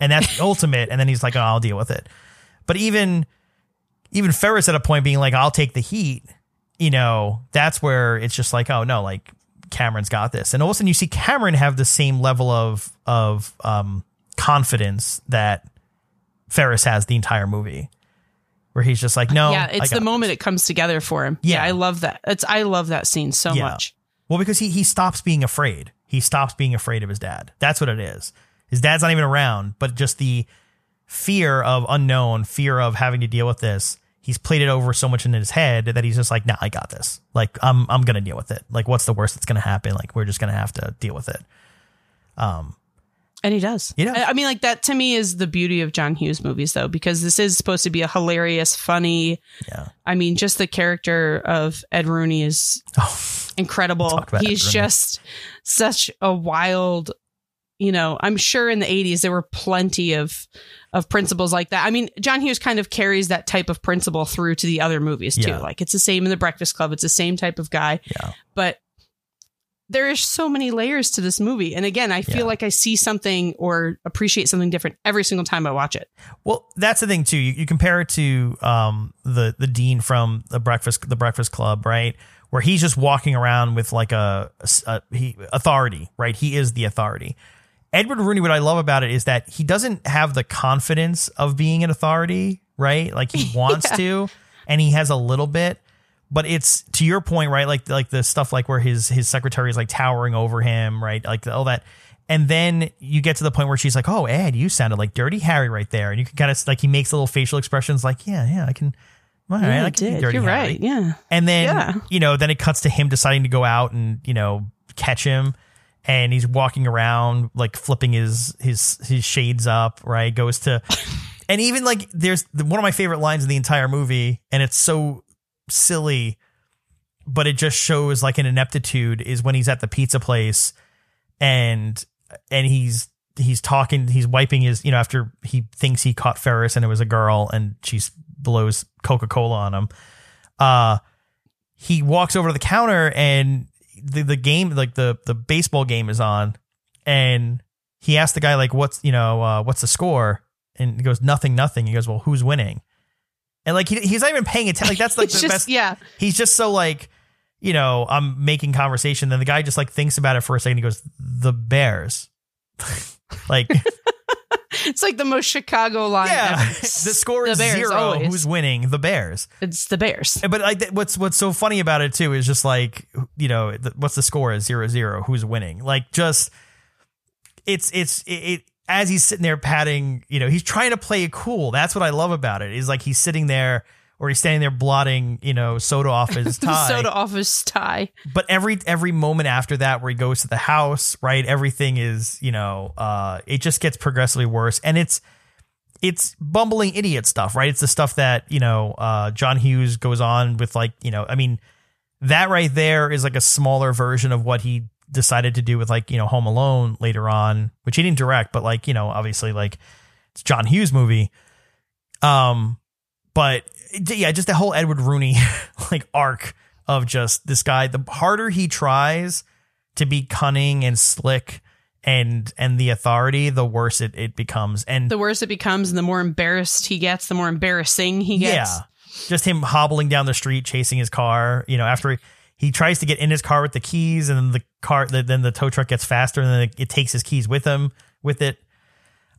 And that's the ultimate. And then he's like, oh, I'll deal with it. But even, even Ferris at a point being like, I'll take the heat, you know, that's where it's just like, oh no, like Cameron's got this. And all of a sudden you see Cameron have the same level of, of, um, confidence that Ferris has the entire movie where he's just like, no, yeah, it's the moment it comes together for him. Yeah. Yeah, I love that. It's I love that scene so Yeah. much. Well, because he he stops being afraid. He stops being afraid of his dad. That's what it is. His dad's not even around, but just the fear of unknown, fear of having to deal with this. He's played it over so much in his head that he's just like, "Nah, I got this. Like, I'm I'm gonna deal with it. Like, what's the worst that's gonna happen? Like, we're just gonna have to deal with it." Um and he does. He does. I mean, like that to me is the beauty of John Hughes movies, though, because this is supposed to be a hilarious, funny. Yeah. I mean, just the character of Ed Rooney is Oh, incredible. Talk about Ed He's just such a wild. You know, I'm sure in the 80s there were plenty of of principals like that. I mean, John Hughes kind of carries that type of principal through to the other movies too. Yeah. Like it's the same in The Breakfast Club. It's the same type of guy. yeah. but there is so many layers to this movie. And again, I feel Yeah. like I see something or appreciate something different every single time I watch it. Well, that's the thing too. You, you compare it to um, the the dean from the breakfast the Breakfast Club, right? Where he's just walking around with like a, a a- he authority, right? He is the authority. Edward Rooney, what I love about it is that he doesn't have the confidence of being an authority, right? Like he wants to, and he has a little bit, but it's to your point, right? Like like the stuff like where his his secretary is like towering over him, right? Like all that. And then you get to the point where she's like, "Oh, Ed, you sounded like Dirty Harry right there," and you can kind of like he makes little facial expressions, like, "Yeah, yeah, I can." All right, Yeah, I I can did. Dirty You're Harry. right. Yeah. And then, Yeah. you know, then it cuts to him deciding to go out and, you know, catch him. And he's walking around, like flipping his his his shades up, right? Goes to, and even like there's the, one of my favorite lines in the entire movie, and it's so silly, but it just shows like an ineptitude is when he's at the pizza place, and and he's he's talking, he's wiping his, you know, after he thinks he caught Ferris and it was a girl, and she blows Coca Cola on him uh he walks over to the counter and the the game like the the baseball game is on and he asks the guy like what's you know uh what's the score? And he goes nothing nothing. He goes well who's winning? And like he, he's not even paying attention like that's like the just, best yeah. he's just so like you know i'm making conversation. Then the guy just like thinks about it for a second. He goes the bears. Like It's like the most Chicago line. yeah ever. the score The is Bears, zero always. who's winning the bears It's the Bears. but like what's what's so funny about it too is just like you know what's the score is zero zero who's winning like just it's it's it, it as he's sitting there patting you know he's trying to play it cool that's what I love about it is like he's sitting there or he's standing there blotting you know soda off his tie. soda office tie. but every every moment after that where he goes to the house right everything is you know uh it just gets progressively worse. And it's it's bumbling idiot stuff right? It's the stuff that you know uh john hughes goes on with like you know i mean that right there is like a smaller version of what he decided to do with like you know home alone later on which he didn't direct but like you know obviously like it's john hughes movie. Um but yeah just the whole edward rooney like arc of just this guy the harder he tries to be cunning and slick and and the authority the worse it, it becomes. And The worse it becomes and the more embarrassed he gets, the more embarrassing he gets. yeah. Just him hobbling down the street chasing his car you know after he, he tries to get in his car with the keys and then the car the, then the tow truck gets faster and then it, it takes his keys with him with it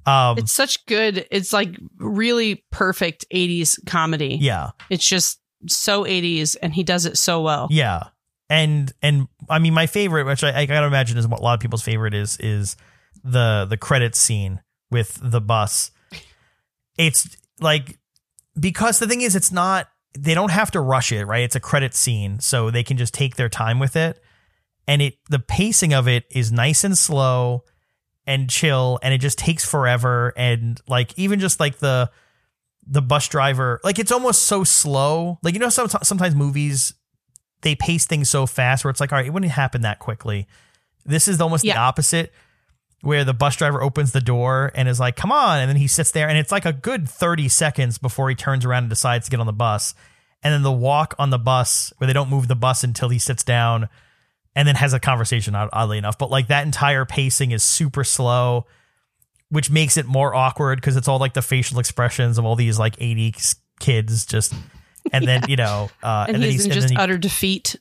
um It's such good. It's like really perfect 80s comedy. yeah It's just so 80s and he does it so well. Yeah. And and I mean my favorite, which I, I gotta imagine is what a lot of people's favorite is, is the the credits scene with the bus. It's like because the thing is it's not they don't have to rush it, right? It's a credit scene, so they can just take their time with it. And it the pacing of it is nice and slow and chill and it just takes forever. And like even just like the the bus driver like it's almost so slow. Like you know some, sometimes movies they pace things so fast where it's like all right it wouldn't happen that quickly. This is almost the opposite where the bus driver opens the door and is like come on and then he sits there and it's like a good 30 seconds before he turns around and decides to get on the bus. And then the walk on the bus where they don't move the bus until he sits down and then has a conversation oddly enough. But like that entire pacing is super slow which makes it more awkward because it's all like the facial expressions of all these like 80s kids just and then you know uh and, and, then he's in just he- utter defeat.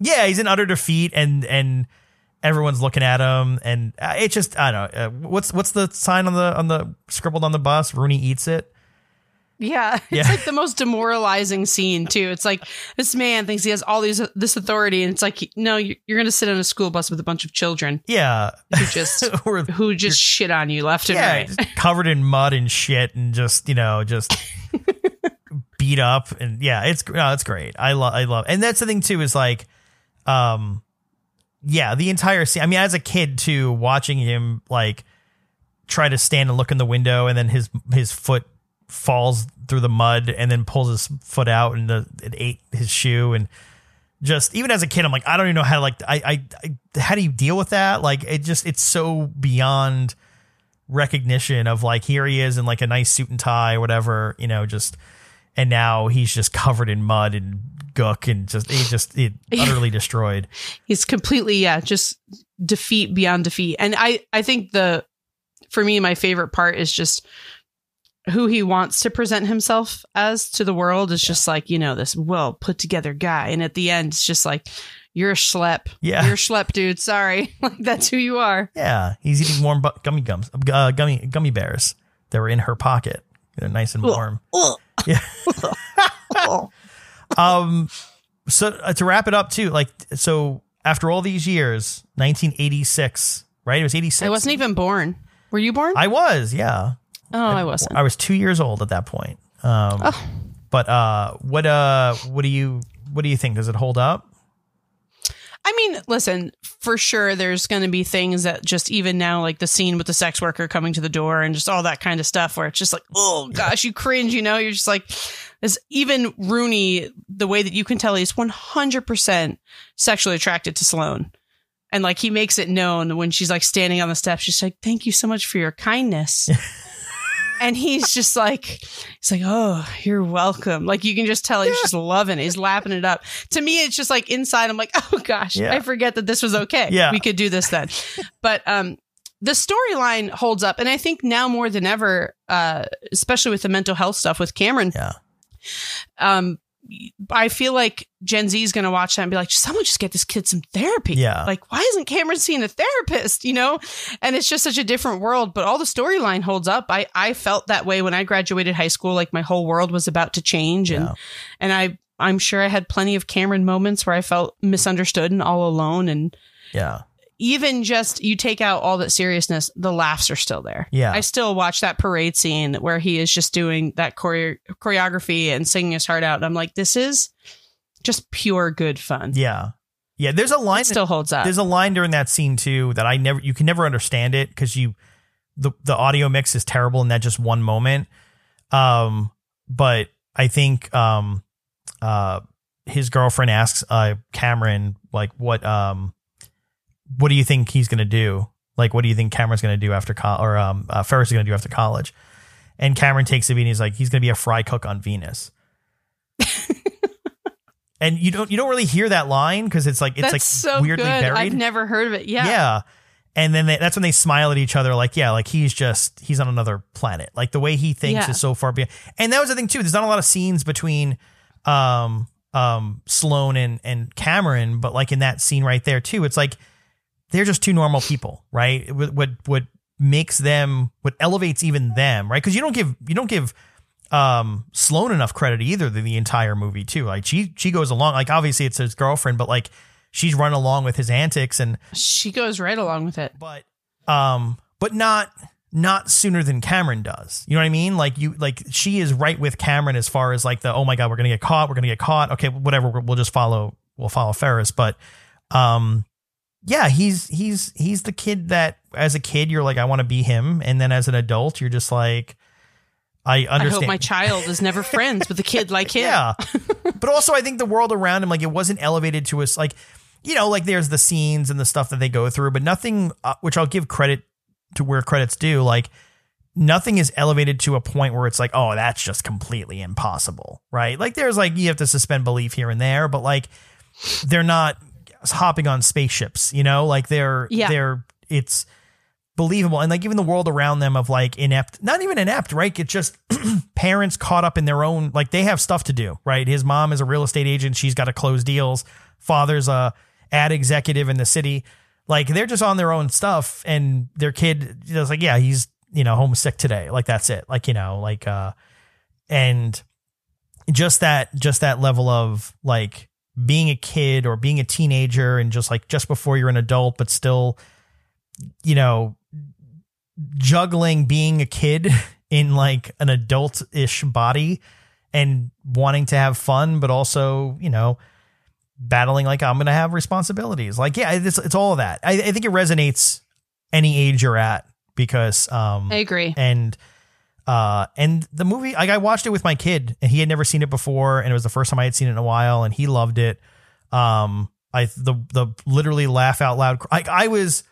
yeah he's in utter defeat and and everyone's looking at him and uh, it just i don't know uh, what's what's the sign on the on the scribbled on the bus? Rooney eats it Yeah, it's Yeah. like the most demoralizing scene too. It's like this man thinks he has all these this authority, and it's like, no, you- you're going to sit on a school bus with a bunch of children yeah who just who just shit on you left and right. covered in mud and shit and just you know just beat up and yeah it's no, it's great i love i love and that's the thing too is like um yeah the entire scene i mean as a kid too watching him like try to stand and look in the window and then his his foot falls through the mud and then pulls his foot out and uh, the, it ate his shoe. And just even as a kid i'm like i don't even know how to like I, I i how do you deal with that? Like it just it's so beyond recognition of like here he is in like a nice suit and tie or whatever you know just and now he's just covered in mud and gook and just he just it utterly destroyed. He's completely yeah, just defeat beyond defeat. And I I think the for me my favorite part is just who he wants to present himself as to the world is just like you know this well put together guy. And at the end it's just like you're a schlep. Yeah. you're a schlep dude. Sorry. Like that's who you are. Yeah. He's eating warm bu- gummy gums uh, gummy gummy bears that were in her pocket. They're nice and warm. Yeah. Um so uh, to wrap it up too like so after all these years 1986 right? It was 86 i wasn't even born. Were you born? I was yeah oh i wasn't I was two years old at that point. Um, Oh. But uh, what uh, what do you what do you think? Does it hold up? I mean, listen, for sure, there's going to be things that just even now, like the scene with the sex worker coming to the door and just all that kind of stuff, where it's just like, oh gosh, you cringe, you know? You're just like, this even Rooney, the way that you can tell he's 100% sexually attracted to Sloane. And like he makes it known when she's like standing on the steps, she's like, thank you so much for your kindness. and he's just like, he's like, oh, you're welcome. Like you can just tell he's just loving it. He's lapping it up. To me, it's just like inside, I'm like, oh gosh, Yeah. I forget that this was okay. Yeah. We could do this then. but um the storyline holds up. And I think now more than ever, uh, especially with the mental health stuff with Cameron, Yeah, um, I feel like Gen Z is going to watch that and be like, someone just get this kid some therapy. Yeah. Like, why isn't Cameron seeing a therapist? You know? And it's just such a different world, but all the storyline holds up. I, I felt that way when I graduated high school. Like my whole world was about to change. And, Yeah. and I, I'm sure I had plenty of Cameron moments where I felt misunderstood and all alone. And yeah, even just you take out all that seriousness, the laughs are still there. Yeah. I still watch that parade scene where he is just doing that chore- choreography and singing his heart out. And I'm like, this is just pure good fun. yeah, yeah. There's a line. It still holds up. there's a line during that scene too that I never. You can never understand it because you the the audio mix is terrible in that just one moment. Um, but I think um, uh, his girlfriend asks uh Cameron like what um, what do you think he's gonna do? Like, what do you think Cameron's gonna do after college or um uh, Ferris is gonna do after college? And Cameron takes the beat and he's like, he's gonna be a fry cook on Venus. and you don't you don't really hear that line because it's like it's That's like so weirdly good. buried. I've never heard of it. Yeah. Yeah. And then they, that's when they smile at each other, like, yeah, like he's just, he's on another planet. Like the way he thinks Yeah. is so far beyond. And that was the thing too. There's not a lot of scenes between, um, um, Sloane and, and Cameron, but like in that scene right there too, it's like they're just two normal people, right? What, what, what makes them, what elevates even them, right? Cause you don't give, you don't give, um, Sloane enough credit either than the entire movie too. Like she, she goes along, like obviously it's his girlfriend, but like she's run along with his antics and, She goes right along with it. but um but not not sooner than Cameron does. You know what I mean? Like you like she is right with Cameron as far as like the oh my god, we're going to get caught, we're going to get caught. Okay, whatever, we'll we'll just follow we'll follow Ferris, but um yeah, he's he's he's the kid that as a kid you're like I want to be him and then as an adult you're just like I I understand hope my child is never friends with a kid like him. yeah. but also, I think the world around him, like, it wasn't elevated to us. Like, you know, like there's the scenes and the stuff that they go through, but nothing, uh, which I'll give credit to where credit's due. Like, nothing is elevated to a point where it's like, oh, that's just completely impossible, right? Like there's like you have to suspend belief here and there, but like they're not hopping on spaceships, you know? Like they're Yeah. they're it's believable. And like even the world around them of like inept not even inept right? It's just parents caught up in their own like they have stuff to do right? His mom is a real estate agent. She's got to close deals. Father's a ad executive in the city. Like they're just on their own stuff and their kid is like yeah he's you know homesick today. Like that's it. Like you know like uh and just that just that level of like being a kid or being a teenager and just like just before you're an adult but still you know juggling being a kid in like an adult-ish body and wanting to have fun but also you know battling like i'm gonna have responsibilities like yeah it's, it's all of that I, I think it resonates any age you're at because um I agree. and uh and the movie like I watched it with my kid and he had never seen it before and it was the first time I had seen it in a while and he loved it. Um I the the literally laugh out loud like I was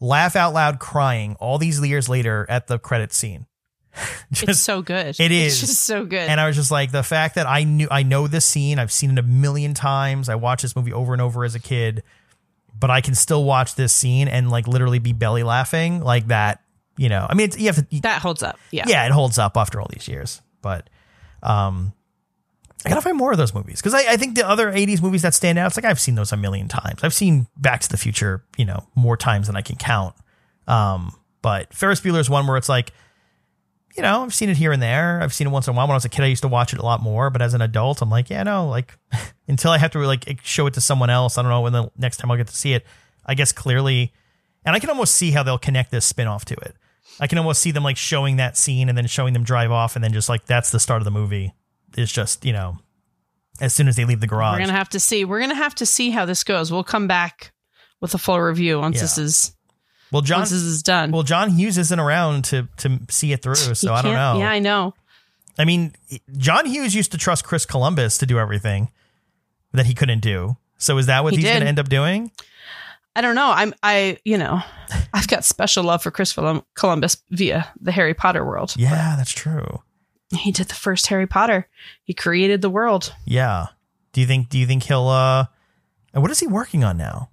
laugh out loud crying all these years later at the credit scene. it's so good. it is. It's just so good. and I was just like the fact that I knew I know this scene, I've seen it a million times. I watched this movie over and over as a kid, but I can still watch this scene and like literally be belly laughing like that. You know, I mean, it's, you have to. that holds up. Yeah. yeah, it holds up after all these years. But um, I gotta find more of those movies because I, I think the other '80s movies that stand out, it's like I've seen those a million times. I've seen Back to the Future, you know, more times than I can count. Um, but Ferris Bueller is one where it's like, you know, I've seen it here and there. I've seen it once in a while. When I was a kid, I used to watch it a lot more. But as an adult, I'm like, yeah, no, like until I have to like show it to someone else. I don't know when the next time I'll get to see it. I guess clearly, and I can almost see how they'll connect this spinoff to it. I can almost see them like showing that scene and then showing them drive off and then just like that's the start of the movie. It's just, you know, as soon as they leave the garage. We're gonna have to see. We're gonna have to see how this goes. We'll come back with a full review once Yeah. this is well, John once this is done. well, John Hughes isn't around to to see it through, so I don't know. Yeah, I know. I mean, John Hughes used to trust Chris Columbus to do everything that he couldn't do. So is that what He he's going to end up doing? I don't know. I'm I you know I've got special love for Chris Columbus via the Harry Potter world. Yeah, that's true. He did the first Harry Potter. He created the world. Yeah. Do you think? Do you think he'll? uh and What is he working on now?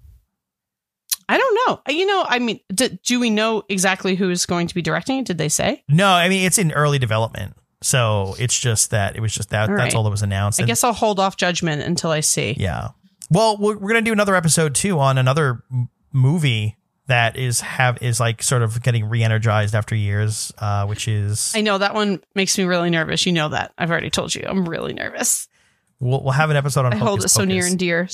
I don't know. You know, I mean, d- do we know exactly who's going to be directing it? Did they say? No, I mean it's in early development, so it's just that it was just that. All that's right. all that was announced. I And- guess I'll hold off judgment until I see. Yeah. Well, we're, we're gonna do another episode too on another m- movie that is have is like sort of getting re-energized after years, uh, which is I know that one makes me really nervous. You know that. I've already told you. I'm really nervous. we'll, we'll have an episode on. I hold it Hocus so near and dear.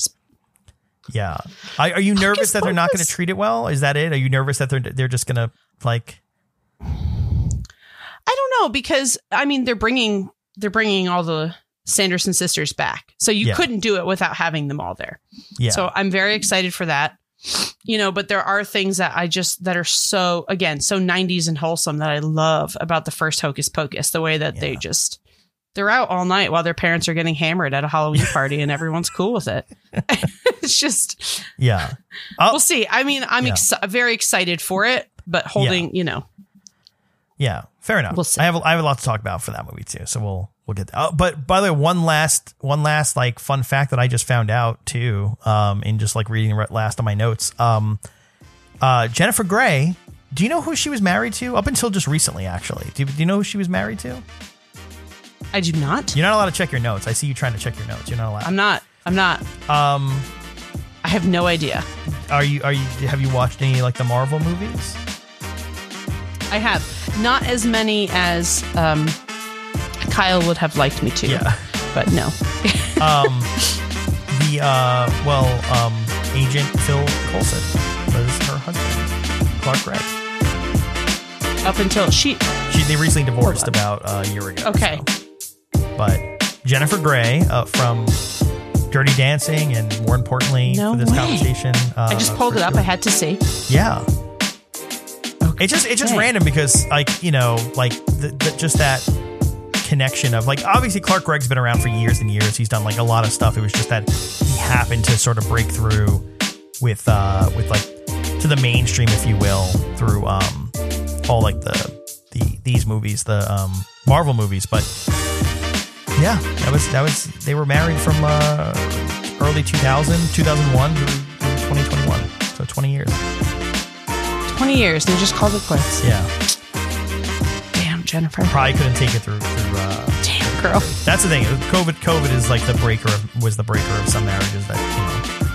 Yeah. Are, are you nervous Hocus that they're not going to treat it well? Is that it? Are you nervous that they're they're just going to like? I don't know because I mean they're bringing they're bringing all the Sanderson sisters back, so you Yeah. couldn't do it without having them all there. Yeah. So I'm very excited for that. You know, but there are things that I just that are so again so 90s and wholesome that I love about the first Hocus Pocus. The way that they just they're out all night while their parents are getting hammered at a Halloween party and everyone's cool with it. it's just yeah. Oh, we'll see. I mean, I'm Yeah. very excited for it, but holding you know yeah. Fair enough. We'll see. I have I have a lot to talk about for that movie too, so we'll we'll get that. Oh, but by the way, one last one last like fun fact that I just found out too, um, in just like reading last of my notes. Um, uh, Jennifer Grey. Do you know who she was married to? Up until just recently, actually. Do you, do you know who she was married to? I do not. You're not allowed to check your notes. I see you trying to check your notes. You're not allowed. I'm not. I'm not. um, I have no idea. are you are you have you watched any like the Marvel movies? I have not as many as um, Kyle would have liked me to. Yeah. but no. Um, the uh, well, um, Agent Phil Coulson was her husband, Clark Gregg. Up until she. She they recently divorced about uh, a year ago. Okay. so. but Jennifer Grey uh, from Dirty Dancing, and more importantly No for this way. conversation, uh, I just pulled it up. I had to see. Yeah. It just it's just Okay. random because like you know like the, the, just that connection of like obviously Clark Gregg's been around for years and years. He's done like a lot of stuff. It was just that he happened to sort of break through with uh with like to the mainstream, if you will, through um all like the the these movies, the um, Marvel movies. But yeah, that was that was they were married from uh, early 2000, 2001 to 2021, so 20 years. 20 years. They just called it quits. Yeah, Jennifer. probably couldn't take it through through. Uh, Damn, girl. that's the thing. COVID, COVID is like the breaker of, was the breaker of some marriages that you know.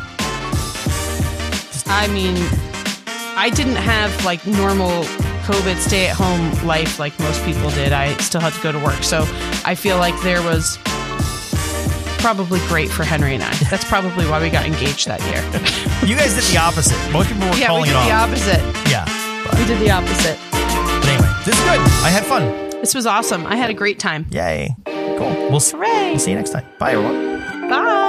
I mean, I didn't have like normal COVID stay at home life like most people did. I still had to go to work. So I feel like there was probably great for Henry and I. That's probably why we got engaged that year. you guys did the opposite. Most people were yeah, we calling did it the off. opposite. yeah, but, We did the opposite. This is good. I had fun. This was awesome. I had a great time. Yay. Cool. We'll, Hooray. we'll see you next time. Bye, everyone. Bye.